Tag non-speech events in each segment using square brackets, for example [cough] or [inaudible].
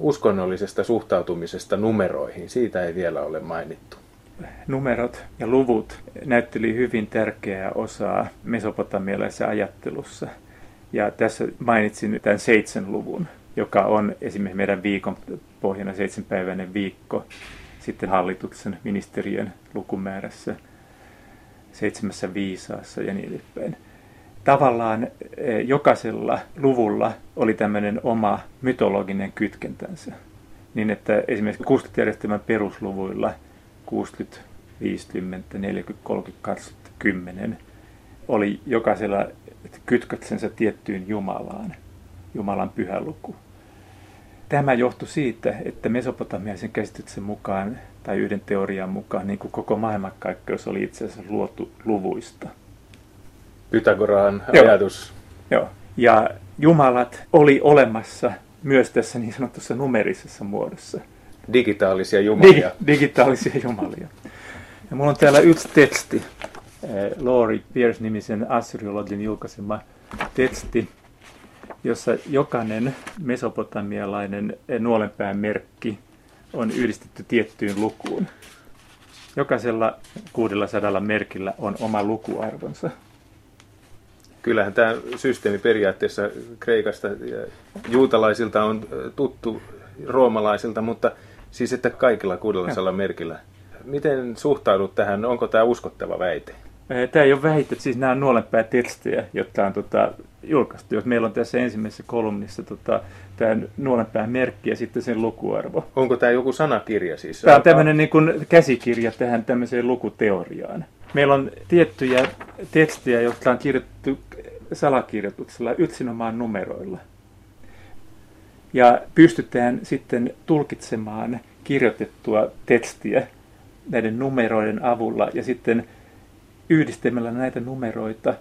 uskonnollisesta suhtautumisesta numeroihin. Siitä ei vielä ole mainittu. Numerot ja luvut näytteli hyvin tärkeää osaa mesopotamialaisessa ajattelussa. Ja tässä mainitsin tämän seitsemän luvun, joka on esimerkiksi meidän viikon pohjana seitsemänpäiväinen viikko, sitten hallituksen ministeriön lukumäärässä, seitsemässä viisaassa ja niin edespäin tavallaan eh, jokaisella luvulla oli tämmöinen oma mytologinen kytkentänsä. Niin että esimerkiksi 60-järjestelmän perusluvuilla 60, 50, 40, 30, 20, 10 oli jokaisella kytköksensä tiettyyn Jumalaan, Jumalan pyhä luku. Tämä johtui siitä, että mesopotamiaisen käsityksen mukaan tai yhden teorian mukaan niin kuin koko maailmankaikkeus oli itse asiassa luotu luvuista – Pythagoran Joo. ajatus. Joo. Ja jumalat oli olemassa myös tässä niin sanotussa numerisessa muodossa. Digitaalisia jumalia. Dig- digitaalisia jumalia. Ja mulla on täällä yksi teksti, äh, Laurie Pierce-nimisen assyriologin julkaisema teksti, jossa jokainen mesopotamialainen nuolenpään merkki on yhdistetty tiettyyn lukuun. Jokaisella 600 merkillä on oma lukuarvonsa kyllähän tämä systeemi periaatteessa Kreikasta ja juutalaisilta on tuttu roomalaisilta, mutta siis että kaikilla 600 merkillä. Miten suhtaudut tähän? Onko tämä uskottava väite? Tämä ei ole väite, siis nämä on nuolenpää tekstejä, jotka on tota, julkaistu. Jos meillä on tässä ensimmäisessä kolumnissa tota, tämä nuolenpään merkki ja sitten sen lukuarvo. Onko tämä joku sanakirja siis? Tämä on tämmöinen niin kuin käsikirja tähän tämmöiseen lukuteoriaan. Meillä on tiettyjä tekstejä, jotka on kirjoitettu salakirjoituksella yksinomaan numeroilla. Ja pystytään sitten tulkitsemaan kirjoitettua tekstiä näiden numeroiden avulla ja sitten yhdistämällä näitä numeroita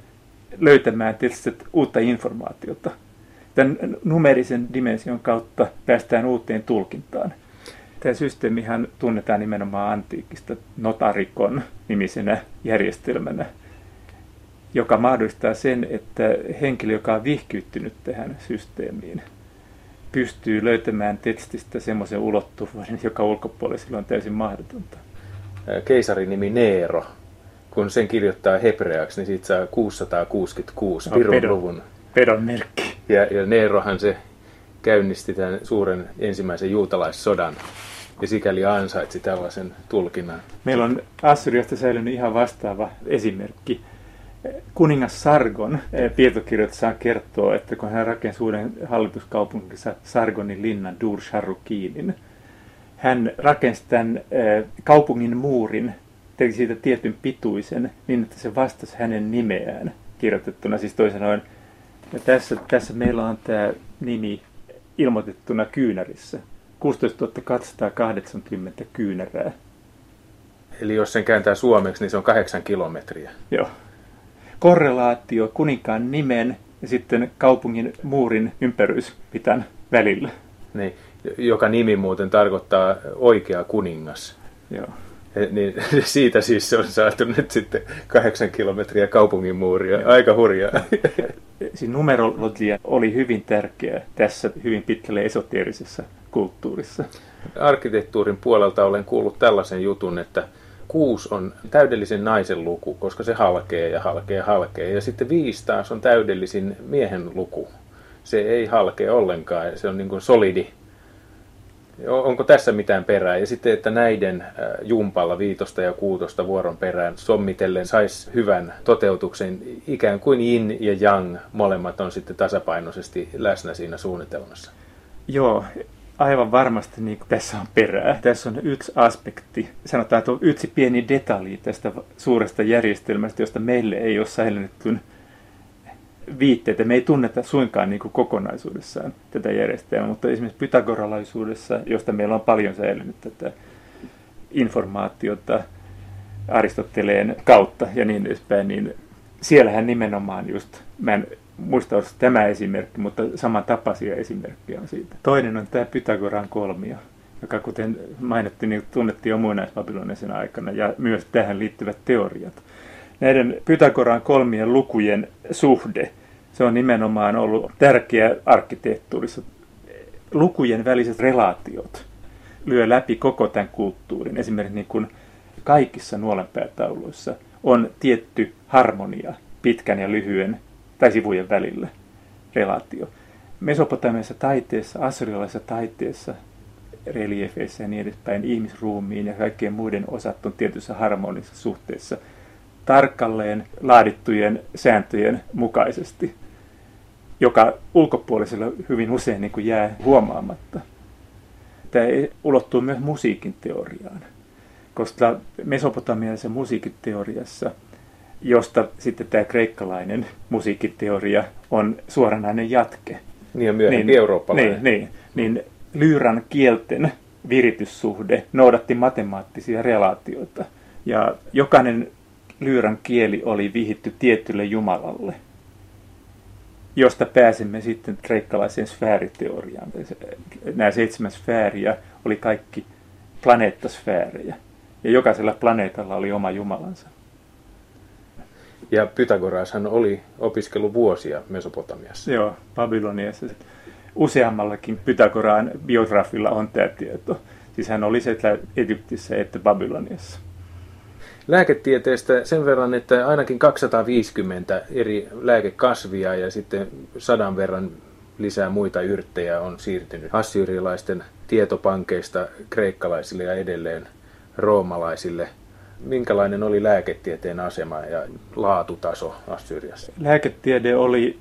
löytämään tietysti uutta informaatiota. Tämän numerisen dimension kautta päästään uuteen tulkintaan. Tämä systeemihan tunnetaan nimenomaan antiikista notarikon nimisenä järjestelmänä, joka mahdollistaa sen, että henkilö, joka on vihkyyttynyt tähän systeemiin, pystyy löytämään tekstistä semmoisen ulottuvuuden, joka ulkopuolisilla on täysin mahdotonta. Keisarin nimi Neero, kun sen kirjoittaa hebreaksi, niin siitä saa 666 Pirun no, luvun. Pedon merkki. Ja, ja Neerohan se käynnisti tämän suuren ensimmäisen juutalaissodan ja sikäli ansaitsi tällaisen tulkinnan. Meillä on Assyriasta säilynyt ihan vastaava esimerkki. Kuningas Sargon eh, tietokirjoitussaan kertoo, että kun hän rakensi uuden hallituskaupunkinsa Sargonin linnan Dur Sharukinin, hän rakensi tämän eh, kaupungin muurin, teki siitä tietyn pituisen, niin että se vastasi hänen nimeään kirjoitettuna. Siis toisin sanoen, tässä, tässä meillä on tämä nimi ilmoitettuna kyynärissä. 16 280 kyynärää. Eli jos sen kääntää suomeksi, niin se on kahdeksan kilometriä. Joo. Korrelaatio kuninkaan nimen ja sitten kaupungin muurin ympäryyspitän välillä. Niin, joka nimi muuten tarkoittaa oikea kuningas. Joo. E, niin [laughs] siitä siis se on saatu nyt sitten kahdeksan kilometriä kaupungin muuria. Aika hurjaa. [laughs] Siis numerologia oli hyvin tärkeä tässä hyvin pitkälle esoteerisessa kulttuurissa. Arkkitehtuurin puolelta olen kuullut tällaisen jutun, että kuusi on täydellisen naisen luku, koska se halkee ja halkee ja halkee. Ja sitten viisi taas on täydellisin miehen luku. Se ei halkee ollenkaan, se on niin kuin solidi. Onko tässä mitään perää? Ja sitten, että näiden jumpalla viitosta ja kuutosta vuoron perään sommitellen saisi hyvän toteutuksen, ikään kuin yin ja yang, molemmat on sitten tasapainoisesti läsnä siinä suunnitelmassa. Joo, aivan varmasti niin tässä on perää. Tässä on yksi aspekti, sanotaan, että on yksi pieni detalji tästä suuresta järjestelmästä, josta meille ei ole säilynyt viitteitä. Me ei tunneta suinkaan niin kuin kokonaisuudessaan tätä järjestelmää, mutta esimerkiksi pythagoralaisuudessa, josta meillä on paljon säilynyt tätä informaatiota Aristoteleen kautta ja niin edespäin, niin siellähän nimenomaan just, mä en muista olisi tämä esimerkki, mutta samantapaisia esimerkkejä on siitä. Toinen on tämä Pythagoran kolmio, joka kuten mainittiin, niin tunnettiin jo muinaisbabylonisen aikana ja myös tähän liittyvät teoriat. Näiden Pythagoran kolmien lukujen suhde, se on nimenomaan ollut tärkeä arkkitehtuurissa. lukujen väliset relaatiot lyö läpi koko tämän kulttuurin. Esimerkiksi niin kuin kaikissa nuolenpäätauluissa on tietty harmonia pitkän ja lyhyen tai sivujen välillä relaatio. Mesopotamiassa taiteessa, assyrialaisessa taiteessa, reliefeissä ja niin edespäin, ihmisruumiin ja kaikkien muiden osat on tietyssä harmonisessa suhteessa tarkalleen laadittujen sääntöjen mukaisesti, joka ulkopuolisella hyvin usein niin kuin jää huomaamatta. Tämä ulottuu myös musiikin teoriaan, koska mesopotamialaisessa musiikin teoriassa, josta sitten tämä kreikkalainen musiikkiteoria on suoranainen jatke. Niin ja myöhemmin niin, eurooppalainen. Niin, niin, niin lyyran kielten virityssuhde noudatti matemaattisia relaatioita. Ja jokainen lyyran kieli oli vihitty tietylle jumalalle, josta pääsemme sitten kreikkalaiseen sfääriteoriaan. Nämä seitsemän sfääriä oli kaikki planeettasfäärejä, ja jokaisella planeetalla oli oma jumalansa. Ja Pythagorashan oli opiskellut vuosia Mesopotamiassa. Joo, Babyloniassa useammallakin Pythagoraan biografilla on tämä tieto. Siis hän oli sekä Egyptissä että Babyloniassa. Lääketieteestä sen verran, että ainakin 250 eri lääkekasvia ja sitten sadan verran lisää muita yrttejä on siirtynyt assyrialaisten tietopankeista kreikkalaisille ja edelleen roomalaisille – minkälainen oli lääketieteen asema ja laatutaso Assyriassa? Lääketiede oli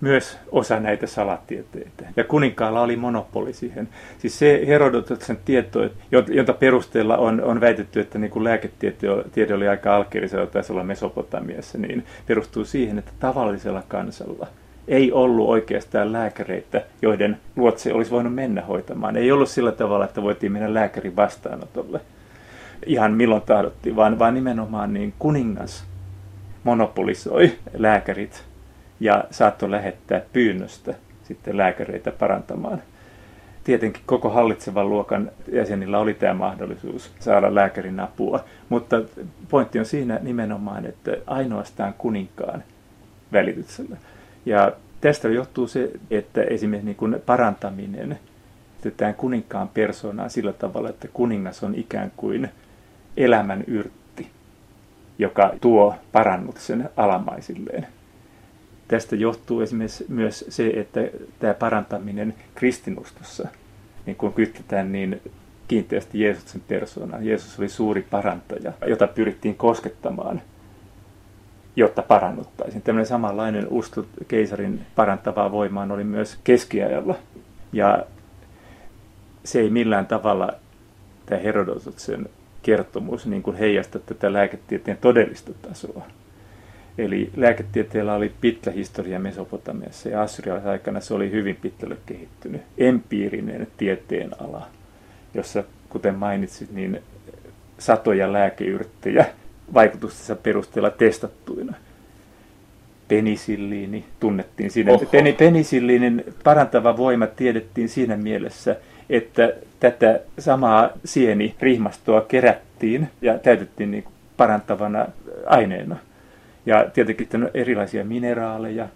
myös osa näitä salatieteitä. Ja kuninkaalla oli monopoli siihen. Siis se Herodotuksen tieto, jota perusteella on, on väitetty, että niin kuin lääketiede oli aika alkeellisella tasolla Mesopotamiassa, niin perustuu siihen, että tavallisella kansalla ei ollut oikeastaan lääkäreitä, joiden luotse olisi voinut mennä hoitamaan. Ei ollut sillä tavalla, että voitiin mennä lääkärin vastaanotolle ihan milloin tahdottiin, vaan, vaan nimenomaan niin kuningas monopolisoi lääkärit ja saattoi lähettää pyynnöstä sitten lääkäreitä parantamaan. Tietenkin koko hallitsevan luokan jäsenillä oli tämä mahdollisuus saada lääkärin apua, mutta pointti on siinä nimenomaan, että ainoastaan kuninkaan välityksellä. Ja tästä johtuu se, että esimerkiksi niin kuin parantaminen tämän kuninkaan persoonaa sillä tavalla, että kuningas on ikään kuin elämän yrtti, joka tuo parannuksen alamaisilleen. Tästä johtuu esimerkiksi myös se, että tämä parantaminen kristinustossa, niin kun kytketään niin kiinteästi Jeesuksen persoonaan. Jeesus oli suuri parantaja, jota pyrittiin koskettamaan, jotta parannuttaisiin. Tämmöinen samanlainen usko keisarin parantavaa voimaan oli myös keskiajalla. Ja se ei millään tavalla tämä Herodotuksen kertomus niin kuin heijasta tätä lääketieteen todellista tasoa. Eli lääketieteellä oli pitkä historia Mesopotamiassa ja Assyrialaisen aikana se oli hyvin pitkälle kehittynyt. Empiirinen tieteenala, jossa, kuten mainitsit, niin satoja lääkeyrttejä vaikutustensa perusteella testattuina. Penisilliini tunnettiin siinä. Oho. Penisilliinin parantava voima tiedettiin siinä mielessä, että tätä samaa sienirihmastoa kerättiin ja täytettiin niin parantavana aineena. Ja tietenkin erilaisia mineraaleja,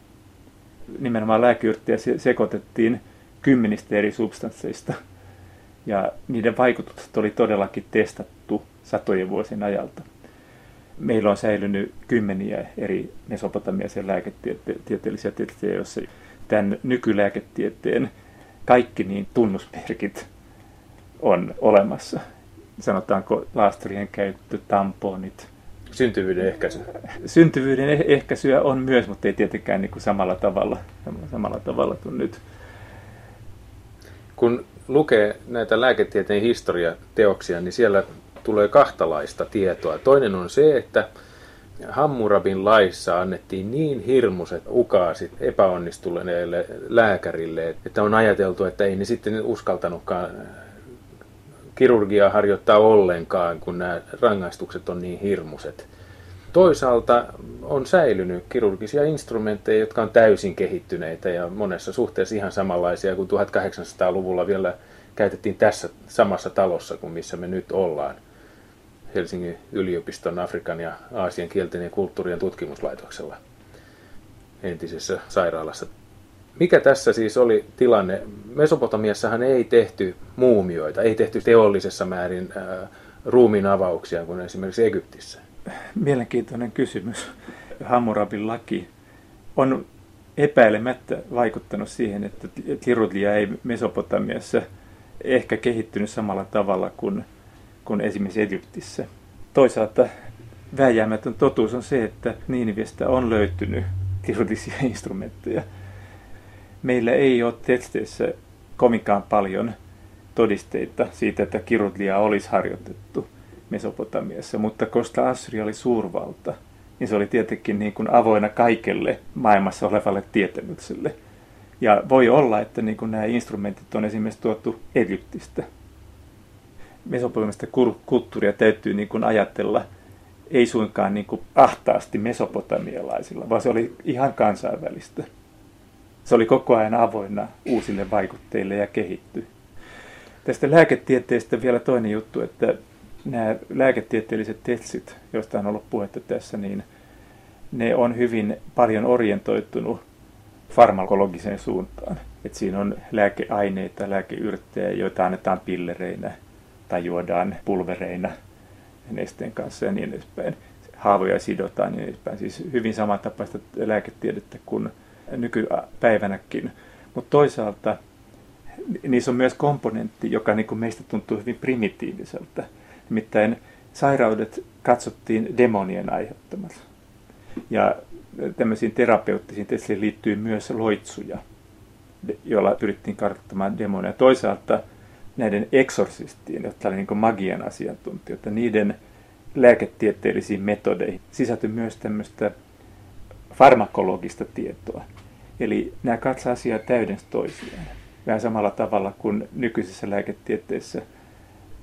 nimenomaan lääkeyrttejä sekoitettiin kymmenistä eri substansseista. Ja niiden vaikutukset oli todellakin testattu satojen vuosien ajalta. Meillä on säilynyt kymmeniä eri mesopotamiaisia lääketieteellisiä tekstejä, joissa tämän nykylääketieteen kaikki niin tunnusmerkit on olemassa. Sanotaanko laastarien käyttö, tamponit. Syntyvyyden ehkäisy. Syntyvyyden eh- ehkäisyä on myös, mutta ei tietenkään niin kuin samalla tavalla, samalla tavalla kuin nyt. Kun lukee näitä lääketieteen historiateoksia, niin siellä tulee kahtalaista tietoa. Toinen on se, että Hammurabin laissa annettiin niin hirmuiset ukaasit epäonnistuneelle lääkärille, että on ajateltu, että ei ne sitten uskaltanutkaan kirurgiaa harjoittaa ollenkaan, kun nämä rangaistukset on niin hirmuiset. Toisaalta on säilynyt kirurgisia instrumentteja, jotka on täysin kehittyneitä ja monessa suhteessa ihan samanlaisia kuin 1800-luvulla vielä käytettiin tässä samassa talossa kuin missä me nyt ollaan. Helsingin yliopiston Afrikan ja Aasian kielten ja kulttuurien tutkimuslaitoksella entisessä sairaalassa. Mikä tässä siis oli tilanne? Mesopotamiassahan ei tehty muumioita, ei tehty teollisessa määrin äh, ruumiin avauksia kuin esimerkiksi Egyptissä. Mielenkiintoinen kysymys. Hammurabin laki on epäilemättä vaikuttanut siihen, että kirurgia ei Mesopotamiassa ehkä kehittynyt samalla tavalla kuin, kuin esimerkiksi Egyptissä. Toisaalta vääjäämätön totuus on se, että Niinivestä on löytynyt kirurgisia [laughs] instrumentteja. Meillä ei ole teksteissä kovinkaan paljon todisteita siitä, että kirurgiaa olisi harjoitettu Mesopotamiassa, mutta koska Assyri oli suurvalta, niin se oli tietenkin niin kuin avoinna kaikelle maailmassa olevalle tietämykselle. Ja voi olla, että niin kuin nämä instrumentit on esimerkiksi tuotu Egyptistä. Mesopotamiasta kulttuuria täytyy niin kuin ajatella ei suinkaan niin kuin ahtaasti mesopotamialaisilla, vaan se oli ihan kansainvälistä. Se oli koko ajan avoinna uusille vaikutteille ja kehittyi. Tästä lääketieteestä vielä toinen juttu, että nämä lääketieteelliset testit, joista on ollut puhetta tässä, niin ne on hyvin paljon orientoitunut farmakologiseen suuntaan. Et siinä on lääkeaineita, lääkeyrttejä, joita annetaan pillereinä tai juodaan pulvereina nesteen kanssa ja niin edespäin. Haavoja sidotaan ja niin edespäin. Siis hyvin samantapaista lääketiedettä kuin nykypäivänäkin. Mutta toisaalta niissä on myös komponentti, joka niin kuin meistä tuntuu hyvin primitiiviseltä. Nimittäin sairaudet katsottiin demonien aiheuttamat. Ja tämmöisiin terapeuttisiin testiin liittyy myös loitsuja, joilla pyrittiin kartoittamaan demonia. Toisaalta näiden eksorsistien, jotka olivat niin magian asiantuntijoita, niiden lääketieteellisiin metodeihin sisältyi myös tämmöistä farmakologista tietoa. Eli nämä kaksi asiaa täydensä toisiaan. Vähän samalla tavalla kuin nykyisessä lääketieteessä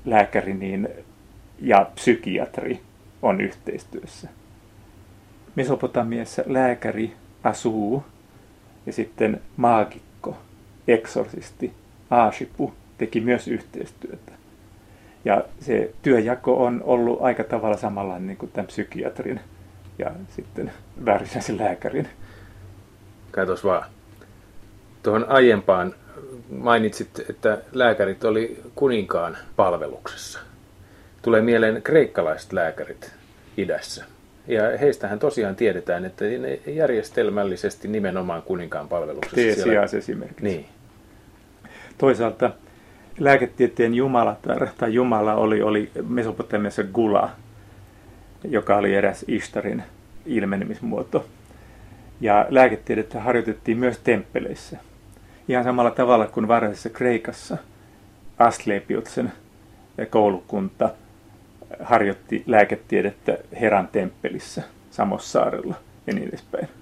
lääkäri niin, ja psykiatri on yhteistyössä. Mesopotamiassa lääkäri asuu ja sitten maagikko, eksorsisti, aashipu teki myös yhteistyötä. Ja se työjako on ollut aika tavalla samanlainen niin kuin tämän psykiatrin ja sitten väärinäisen lääkärin. Katos vaan. Tuohon aiempaan mainitsit, että lääkärit oli kuninkaan palveluksessa. Tulee mieleen kreikkalaiset lääkärit idässä. Ja heistähän tosiaan tiedetään, että ne järjestelmällisesti nimenomaan kuninkaan palveluksessa. Teesias esimerkiksi. Niin. Toisaalta lääketieteen jumalatar tai jumala oli, oli Mesopotamiassa Gula, joka oli eräs Ishtarin ilmenemismuoto. Ja lääketiedettä harjoitettiin myös temppeleissä. Ihan samalla tavalla kuin varhaisessa Kreikassa Asklepiotsen koulukunta harjoitti lääketiedettä Heran temppelissä Samossaarella ja niin edespäin.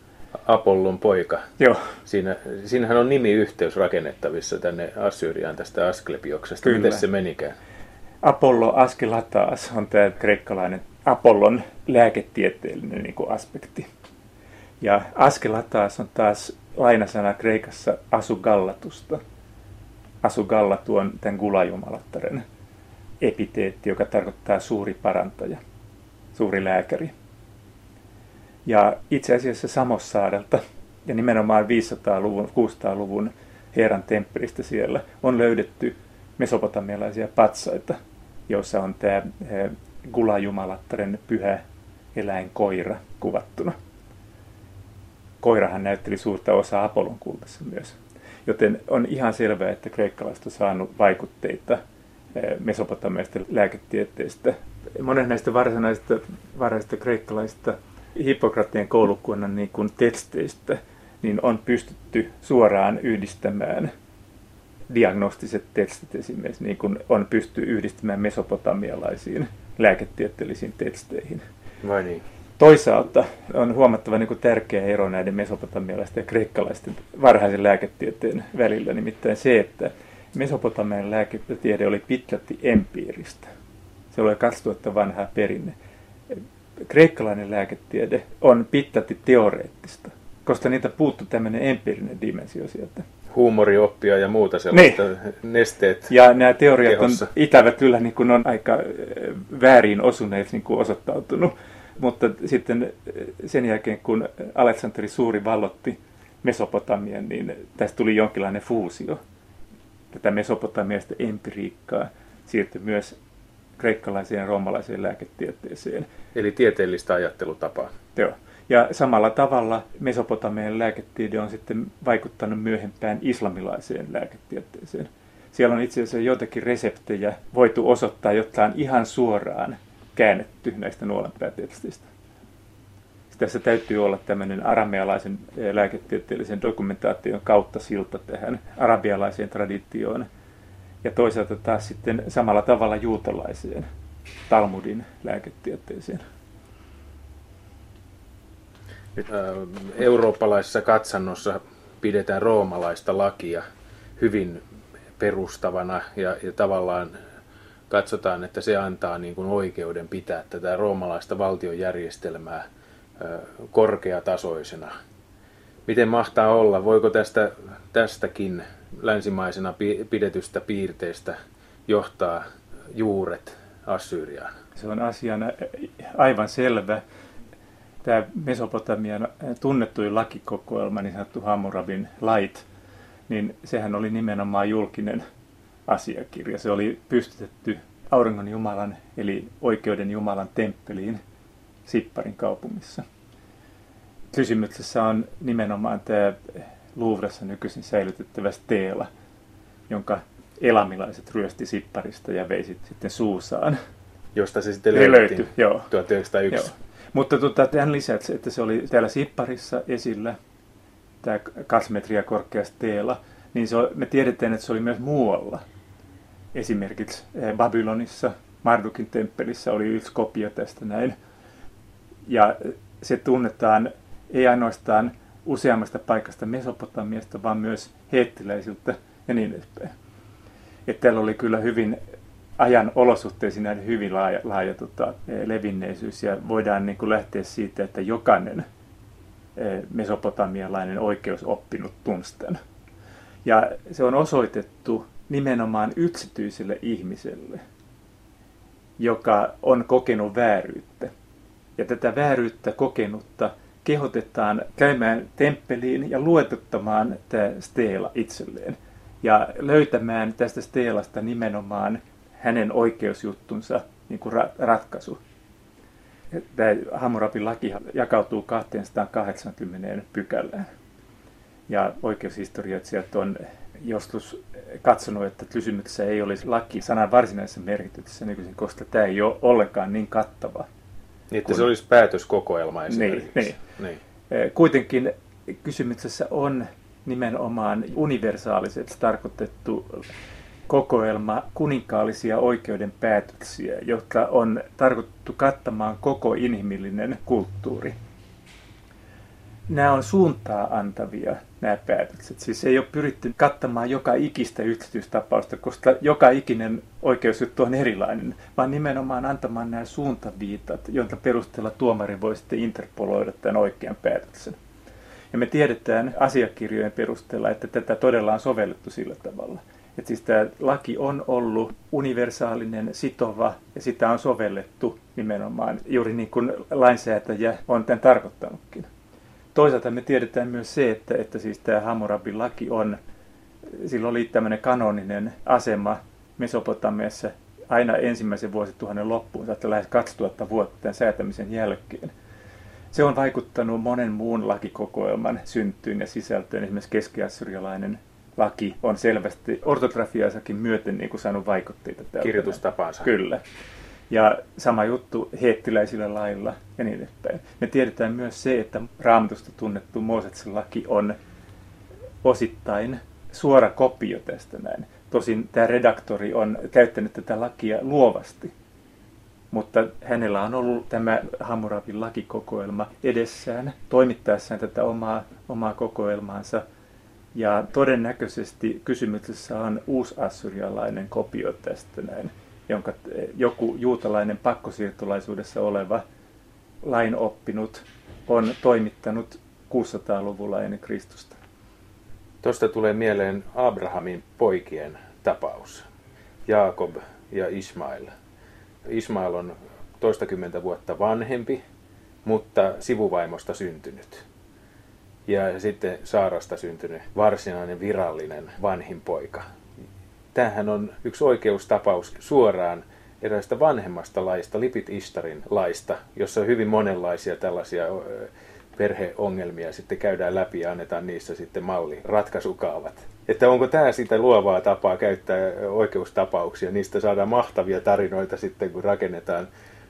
Apollon poika. Joo. Siinä, siinähän on nimiyhteys rakennettavissa tänne Assyriaan tästä Asklepioksesta. Kyllä. Miten se menikään? Apollo Askelatas on tämä kreikkalainen Apollon lääketieteellinen niin kuin aspekti. Ja Askelatas on taas lainasana Kreikassa asugallatusta. Asugallatu on tämän gulajumalattaren epiteetti, joka tarkoittaa suuri parantaja, suuri lääkäri. Ja itse asiassa Samossaadelta ja nimenomaan 500-luvun, 600-luvun Heeran temppelistä siellä on löydetty mesopotamialaisia patsaita, joissa on tämä Gula-jumalattaren pyhä eläinkoira kuvattuna. Koirahan näytteli suurta osaa Apollon kultassa myös. Joten on ihan selvää, että kreikkalaiset on saanut vaikutteita eh, mesopotamialaisesta lääketieteestä. Monet näistä varsinaisista, varsinaisista kreikkalaisista Hippokratian koulukunnan niin kuin teksteistä niin on pystytty suoraan yhdistämään diagnostiset tekstit esimerkiksi, niin kuin on pysty yhdistämään mesopotamialaisiin lääketieteellisiin teksteihin. Vai niin? Toisaalta on huomattava niin kuin tärkeä ero näiden mesopotamialaisten ja kreikkalaisten varhaisen lääketieteen välillä, nimittäin se, että mesopotamian lääketiede oli pitkälti empiiristä. Se oli 2000 vanha perinne kreikkalainen lääketiede on pitkälti teoreettista, koska niitä puuttu tämmöinen empiirinen dimensio sieltä. Huumorioppia ja muuta sellaista niin. nesteet Ja nämä teoriat kehossa. on itävät kyllä niin kuin on aika väärin osuneet niin kuin osoittautunut. Mutta sitten sen jälkeen, kun Aleksanteri Suuri vallotti Mesopotamian, niin tästä tuli jonkinlainen fuusio. Tätä mesopotamiasta empiriikkaa siirtyi myös kreikkalaiseen ja roomalaiseen lääketieteeseen. Eli tieteellistä ajattelutapaa. Joo. Ja samalla tavalla Mesopotamian lääketiede on sitten vaikuttanut myöhempään islamilaiseen lääketieteeseen. Siellä on itse asiassa joitakin reseptejä voitu osoittaa, jotka on ihan suoraan käännetty näistä nuolenpäätekstistä. Tässä täytyy olla tämmöinen aramealaisen eh, lääketieteellisen dokumentaation kautta silta tähän arabialaiseen traditioon. Ja toisaalta taas sitten samalla tavalla juutalaiseen Talmudin lääketieteeseen. Eurooppalaisessa katsannossa pidetään roomalaista lakia hyvin perustavana ja, ja tavallaan katsotaan, että se antaa niin kuin oikeuden pitää tätä roomalaista valtiojärjestelmää korkeatasoisena. Miten mahtaa olla? Voiko tästä, tästäkin länsimaisena pidetystä piirteestä johtaa juuret Assyriaan? Se on asiana aivan selvä. Tämä Mesopotamian tunnettuin lakikokoelma, niin sanottu Hammurabin lait, niin sehän oli nimenomaan julkinen asiakirja. Se oli pystytetty auringon jumalan eli oikeuden jumalan temppeliin Sipparin kaupungissa. Kysymyksessä on nimenomaan tämä Louvressa nykyisin säilytettävä steela, jonka elamilaiset ryösti Sipparista ja vei sitten Suusaan. Josta se sitten löytyi, löytyi joo. 1901. Joo. Mutta tuota, tämän lisäksi, että se oli täällä Sipparissa esillä, tämä kaksi metriä korkea steela, niin se me tiedetään, että se oli myös muualla. Esimerkiksi eh, Babylonissa, Mardukin temppelissä oli yksi kopio tästä näin. Ja se tunnetaan ei ainoastaan useammasta paikasta Mesopotamiasta, vaan myös heettiläisiltä ja niin edespäin. Että täällä oli kyllä hyvin ajan olosuhteisiin näin hyvin laaja, laaja tota, eh, levinneisyys ja voidaan niin kuin lähteä siitä, että jokainen eh, mesopotamialainen oikeusoppinut tunsi tämän. Ja se on osoitettu nimenomaan yksityiselle ihmiselle, joka on kokenut vääryyttä. Ja tätä vääryyttä kokenutta kehotetaan käymään temppeliin ja luetuttamaan tämä steela itselleen. Ja löytämään tästä steelasta nimenomaan hänen oikeusjuttunsa niin kuin ratkaisu. Tämä Hammurabin laki jakautuu 280 pykälään. Ja oikeushistorioitsijat on joskus katsonut, että kysymyksessä ei olisi laki sanan varsinaisessa merkityksessä koska tämä ei ole ollenkaan niin kattava. Niin, että kun... se olisi päätöskokoelma niin, esimerkiksi. Niin, niin. niin. Kuitenkin kysymyksessä on nimenomaan universaalisesti tarkoitettu kokoelma kuninkaallisia oikeudenpäätöksiä, jotka on tarkoitettu kattamaan koko inhimillinen kulttuuri. Nämä on suuntaa antavia, nämä päätökset. Siis ei ole pyritty kattamaan joka ikistä yksityistapausta, koska joka ikinen oikeusjuttu on erilainen, vaan nimenomaan antamaan nämä suuntaviitat, joita perusteella tuomari voi sitten interpoloida tämän oikean päätöksen. Ja me tiedetään asiakirjojen perusteella, että tätä todella on sovellettu sillä tavalla. Että siis tämä laki on ollut universaalinen, sitova ja sitä on sovellettu nimenomaan juuri niin kuin lainsäätäjä on tämän tarkoittanutkin. Toisaalta me tiedetään myös se, että, että siis tämä Hammurabin laki on, sillä oli tämmöinen kanoninen asema Mesopotamiassa aina ensimmäisen vuosituhannen loppuun, saattaa lähes 2000 vuotta tämän säätämisen jälkeen. Se on vaikuttanut monen muun lakikokoelman syntyyn ja sisältöön. Esimerkiksi keskiassyrialainen laki on selvästi ortografiaisakin myöten niin kuin saanut vaikutteita. Kirjoitustapaansa. Kyllä. Ja sama juttu heettiläisillä lailla ja niin edespäin. Me tiedetään myös se, että raamatusta tunnettu Mooseksen laki on osittain suora kopio tästä näin. Tosin tämä redaktori on käyttänyt tätä lakia luovasti. Mutta hänellä on ollut tämä Hammurabin lakikokoelma edessään toimittaessaan tätä omaa, omaa kokoelmaansa. Ja todennäköisesti kysymyksessä on uusassyrialainen kopio tästä näin jonka joku juutalainen pakkosiirtolaisuudessa oleva lainoppinut on toimittanut 600-luvulla ennen Kristusta. Tuosta tulee mieleen Abrahamin poikien tapaus, Jaakob ja Ismail. Ismail on toistakymmentä vuotta vanhempi, mutta sivuvaimosta syntynyt. ja sitten Saarasta syntynyt varsinainen virallinen vanhin poika. Tämähän on yksi oikeustapaus suoraan eräistä vanhemmasta laista, Lipit Istarin laista, jossa on hyvin monenlaisia tällaisia perheongelmia sitten käydään läpi ja annetaan niissä sitten malli, ratkaisukaavat. Että onko tämä sitä luovaa tapaa käyttää oikeustapauksia, niistä saadaan mahtavia tarinoita sitten, kun rakennetaan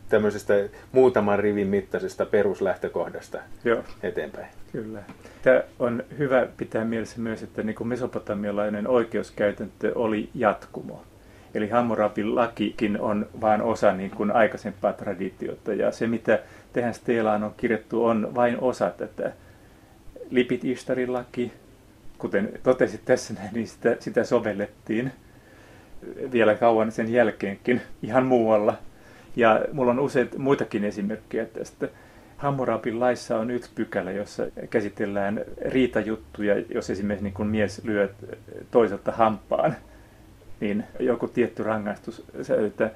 tämmöisestä muutaman rivin mittaisesta peruslähtökohdasta Joo. eteenpäin. Kyllä. Tämä on hyvä pitää mielessä myös, että niin kuin mesopotamialainen oikeuskäytäntö oli jatkumo. Eli Hammurabin lakikin on vain osa niin kuin aikaisempaa traditiota. Ja se, mitä tehän Steelaan on kirjattu, on vain osa tätä. Lipit Ishtarin laki, kuten totesit tässä, [laughs] niin sitä, sitä sovellettiin vielä kauan sen jälkeenkin ihan muualla. Ja mulla on useita muitakin esimerkkejä tästä. Hammurabin laissa on yksi pykälä, jossa käsitellään riitajuttuja, jos esimerkiksi niin kun mies lyö toiselta hampaan, niin joku tietty rangaistus säilytään.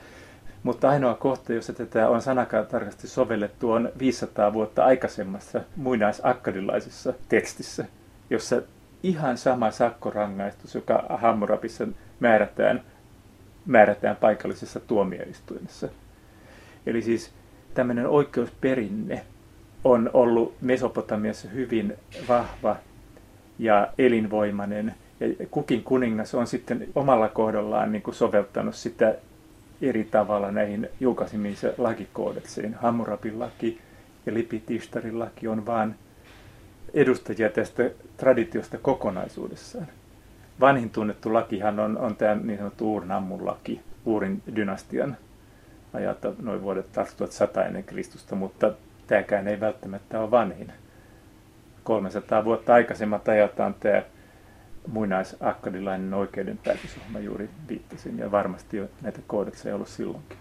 Mutta ainoa kohta, jossa tätä on sanakaan tarkasti sovellettu, on 500 vuotta aikaisemmassa muinaisakkadilaisessa tekstissä, jossa ihan sama sakkorangaistus, joka Hammurabissa määrätään, määrätään paikallisessa tuomioistuimessa. Eli siis tämmöinen oikeusperinne on ollut Mesopotamiassa hyvin vahva ja elinvoimainen. Ja kukin kuningas on sitten omalla kohdallaan niin kuin soveltanut sitä eri tavalla näihin julkaisemiinsa lakikoodeksiin. Hammurabin laki ja Lipitishtarin laki on vain edustajia tästä traditiosta kokonaisuudessaan. Vanhin tunnettu lakihan on, on tämä niin sanottu Uurnammun laki, Uurin dynastian ajalta noin vuodet 2100 ennen Kristusta, mutta tämäkään ei välttämättä ole vanhin. 300 vuotta aikaisemmat ajalta on tämä muinaisakkadilainen oikeudenpäätös, johon mä juuri viittasin, ja varmasti jo näitä koodekseja ollut silloinkin.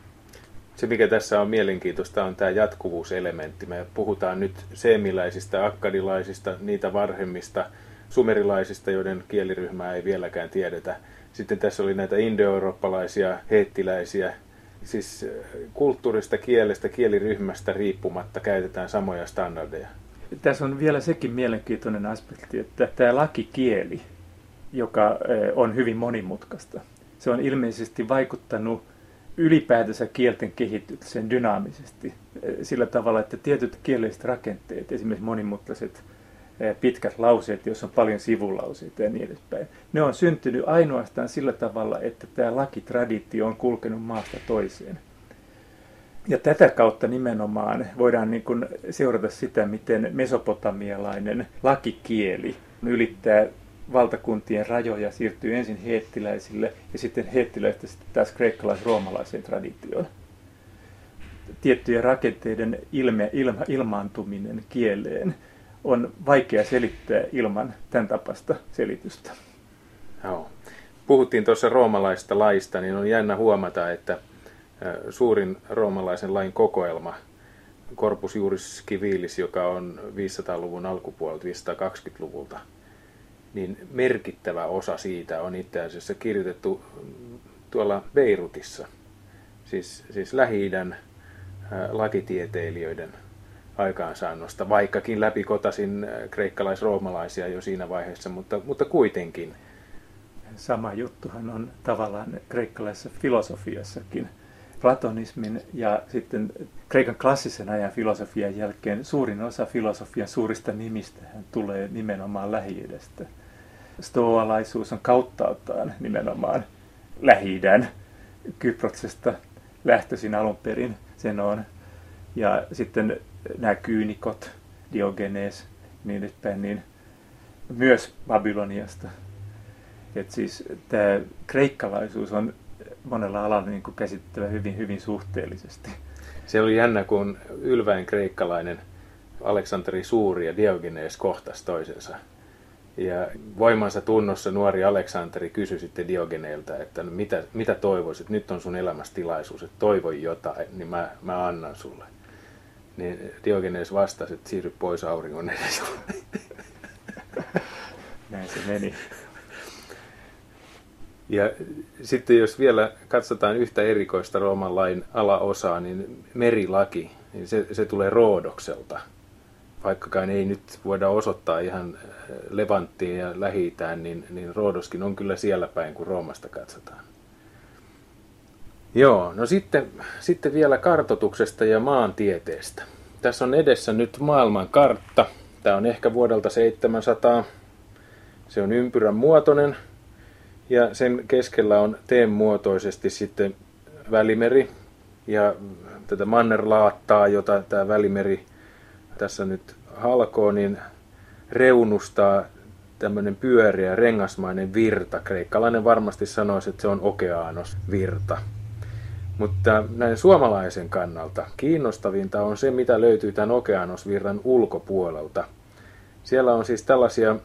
Se, mikä tässä on mielenkiintoista, on tämä jatkuvuuselementti. Me puhutaan nyt seemiläisistä, akkadilaisista, niitä varhemmista, sumerilaisista, joiden kieliryhmää ei vieläkään tiedetä. Sitten tässä oli näitä indoeurooppalaisia, heettiläisiä, siis kulttuurista, kielestä, kieliryhmästä riippumatta käytetään samoja standardeja. Tässä on vielä sekin mielenkiintoinen aspekti, että tämä lakikieli, joka on hyvin monimutkaista, se on ilmeisesti vaikuttanut ylipäätänsä kielten kehitykseen dynaamisesti sillä tavalla, että tietyt kielelliset rakenteet, esimerkiksi monimutkaiset pitkät lauseet, joissa on paljon sivulauseita ja niin edespäin. Ne on syntynyt ainoastaan sillä tavalla, että tämä lakitraditio on kulkenut maasta toiseen. Ja tätä kautta nimenomaan voidaan niin kuin seurata sitä, miten mesopotamialainen lakikieli ylittää valtakuntien rajoja, siirtyy ensin heettiläisille ja sitten heettiläistä sitten taas kreikkalais-roomalaiseen traditioon. Tiettyjen rakenteiden ilme, ilma, ilmaantuminen kieleen on vaikea selittää ilman tämän tapasta selitystä. Joo. Puhuttiin tuossa roomalaista laista, niin on jännä huomata, että suurin roomalaisen lain kokoelma, Corpus Juris Civilis, joka on 500-luvun alkupuolelta, 520-luvulta, niin merkittävä osa siitä on itse asiassa kirjoitettu tuolla Beirutissa, siis, siis Lähi-idän lakitieteilijöiden aikaansaannosta, vaikkakin läpikotasin kreikkalais-roomalaisia jo siinä vaiheessa, mutta, mutta kuitenkin. Sama juttuhan on tavallaan kreikkalaisessa filosofiassakin. Platonismin ja sitten Kreikan klassisen ajan filosofian jälkeen suurin osa filosofian suurista nimistä tulee nimenomaan lähi -idästä. Stoalaisuus on kauttaaltaan nimenomaan lähi Kyproksesta lähtöisin alun perin sen on. Ja sitten nämä kyynikot, Diogenes niin edespäin, niin myös Babyloniasta. Et siis tämä kreikkalaisuus on monella alalla niin käsittävä hyvin, hyvin suhteellisesti. Se oli jännä, kun ylväin kreikkalainen Aleksanteri Suuri ja Diogenes kohtas toisensa. Ja voimansa tunnossa nuori Aleksanteri kysyi sitten Diogeneelta, että no mitä, mitä toivoisit, nyt on sun elämästilaisuus, että toivoi jotain, niin mä, mä annan sulle. Niin Diogenes vastasi, että siirry pois auringon edestä. [laughs] Näin se meni. Ja sitten jos vielä katsotaan yhtä erikoista Rooman lain alaosaa, niin merilaki, niin se, se tulee Roodokselta. vaikkakaan ei nyt voida osoittaa ihan Levanttiin ja lähi niin, niin Roodoskin on kyllä siellä päin, kun Roomasta katsotaan. Joo, no sitten, sitten vielä kartotuksesta ja maantieteestä. Tässä on edessä nyt maailman kartta. Tämä on ehkä vuodelta 700. Se on ympyrän muotoinen ja sen keskellä on teen-muotoisesti sitten välimeri ja tätä mannerlaattaa, jota tämä välimeri tässä nyt halkoo, niin reunustaa tämmöinen pyöriä rengasmainen virta. Kreikkalainen varmasti sanoisi, että se on okeanos virta. Mutta näin suomalaisen kannalta kiinnostavinta on se, mitä löytyy tämän okeanosvirran ulkopuolelta. Siellä on siis tällaisia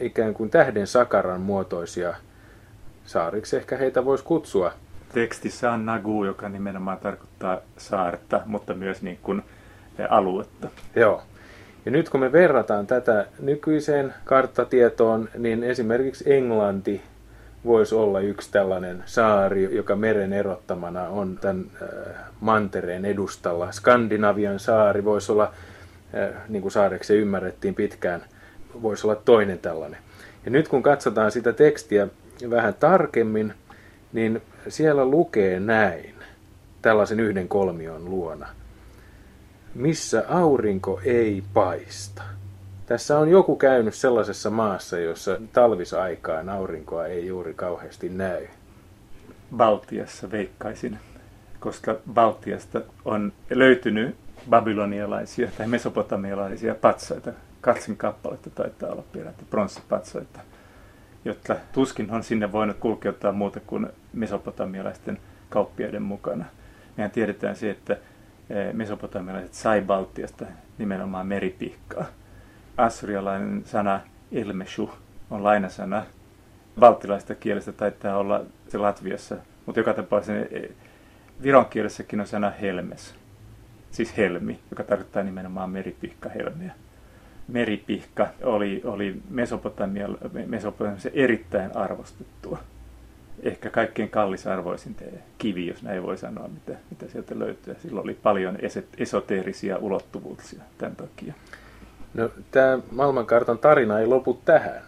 ikään kuin tähden sakaran muotoisia saariksi ehkä heitä voisi kutsua. Tekstissä on nagu, joka nimenomaan tarkoittaa saarta, mutta myös niin kuin aluetta. Joo. Ja nyt kun me verrataan tätä nykyiseen karttatietoon, niin esimerkiksi Englanti voisi olla yksi tällainen saari, joka meren erottamana on tämän äh, mantereen edustalla. Skandinavian saari voisi olla, äh, niin kuin saareksi ymmärrettiin pitkään, voisi olla toinen tällainen. Ja nyt kun katsotaan sitä tekstiä vähän tarkemmin, niin siellä lukee näin, tällaisen yhden kolmion luona. Missä aurinko ei paista. Tässä on joku käynyt sellaisessa maassa, jossa talvisaikaan aurinkoa ei juuri kauheasti näy. Baltiassa veikkaisin, koska Baltiasta on löytynyt babylonialaisia tai mesopotamialaisia patsaita. Katsin kappaletta taitaa olla peräti pronssipatsaita, jotka tuskin on sinne voinut kulkeuttaa muuta kuin mesopotamialaisten kauppiaiden mukana. Mehän tiedetään se, että eh, mesopotamialaiset sai Baltiasta nimenomaan meripihkaa assyrialainen sana ilmeshu on lainasana. Valtilaista kielestä taitaa olla se Latviassa, mutta joka tapauksessa eh, viron kielessäkin on sana helmes, siis helmi, joka tarkoittaa nimenomaan meripihka helmiä. Meripihka oli, oli Mesopotamiassa erittäin arvostettua. Ehkä kaikkein kallisarvoisin kivi, jos näin voi sanoa, mitä, mitä sieltä löytyy. Silloin oli paljon esoteerisia ulottuvuuksia tämän takia. No, tämä maailmankartan tarina ei lopu tähän,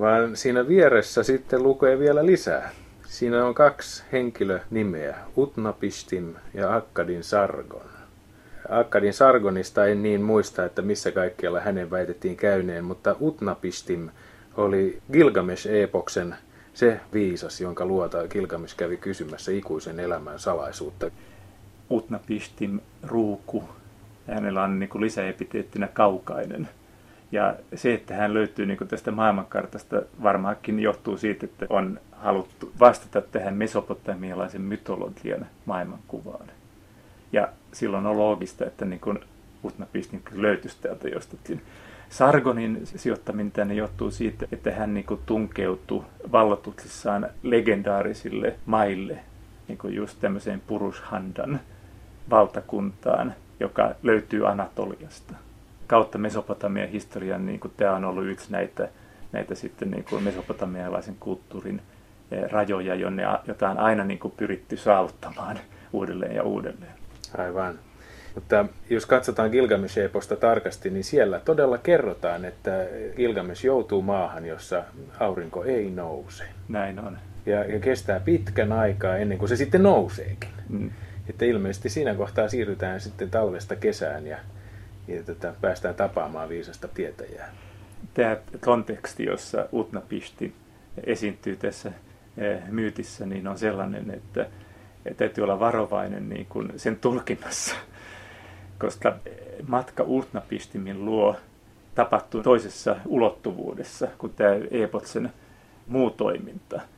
vaan siinä vieressä sitten lukee vielä lisää. Siinä on kaksi henkilönimeä, Utnapistim ja Akkadin Sargon. Akkadin Sargonista en niin muista, että missä kaikkialla hänen väitettiin käyneen, mutta Utnapistim oli Gilgamesh-epoksen se viisas, jonka luota Gilgamesh kävi kysymässä ikuisen elämän salaisuutta. Utnapistim, ruuku, hänellä on niin kuin lisäepiteettinä kaukainen. Ja se, että hän löytyy niin tästä maailmankartasta, varmaankin johtuu siitä, että on haluttu vastata tähän mesopotamialaisen mytologian maailmankuvaan. Ja silloin on loogista, että niin kuin Utnapistin löytyisi täältä jostakin. Sargonin sijoittaminen tänne johtuu siitä, että hän niin kuin tunkeutui vallotuksissaan legendaarisille maille, niin kuin just tämmöiseen Purushandan valtakuntaan, joka löytyy Anatoliasta. Kautta Mesopotamian historian niin kuin tämä on ollut yksi näitä, näitä sitten niin kuin mesopotamialaisen kulttuurin eh, rajoja, jonne, jota on aina niin kuin pyritty saavuttamaan uudelleen ja uudelleen. Aivan. Mutta jos katsotaan Gilgamesh-eposta tarkasti, niin siellä todella kerrotaan, että Gilgamesh joutuu maahan, jossa aurinko ei nouse. Näin on. Ja, ja kestää pitkän aikaa ennen kuin se sitten nouseekin. Mm. Että ilmeisesti siinä kohtaa siirrytään sitten talvesta kesään ja, ja tätä, päästään tapaamaan viisasta tietäjää. Tämä konteksti, jossa Utnapishti esiintyy tässä eh, myytissä, niin on sellainen, että täytyy olla varovainen niin kuin sen tulkinnassa, [laughs] koska matka Utnapistimin luo tapahtuu toisessa ulottuvuudessa kuin tämä Epotsen muu toiminta –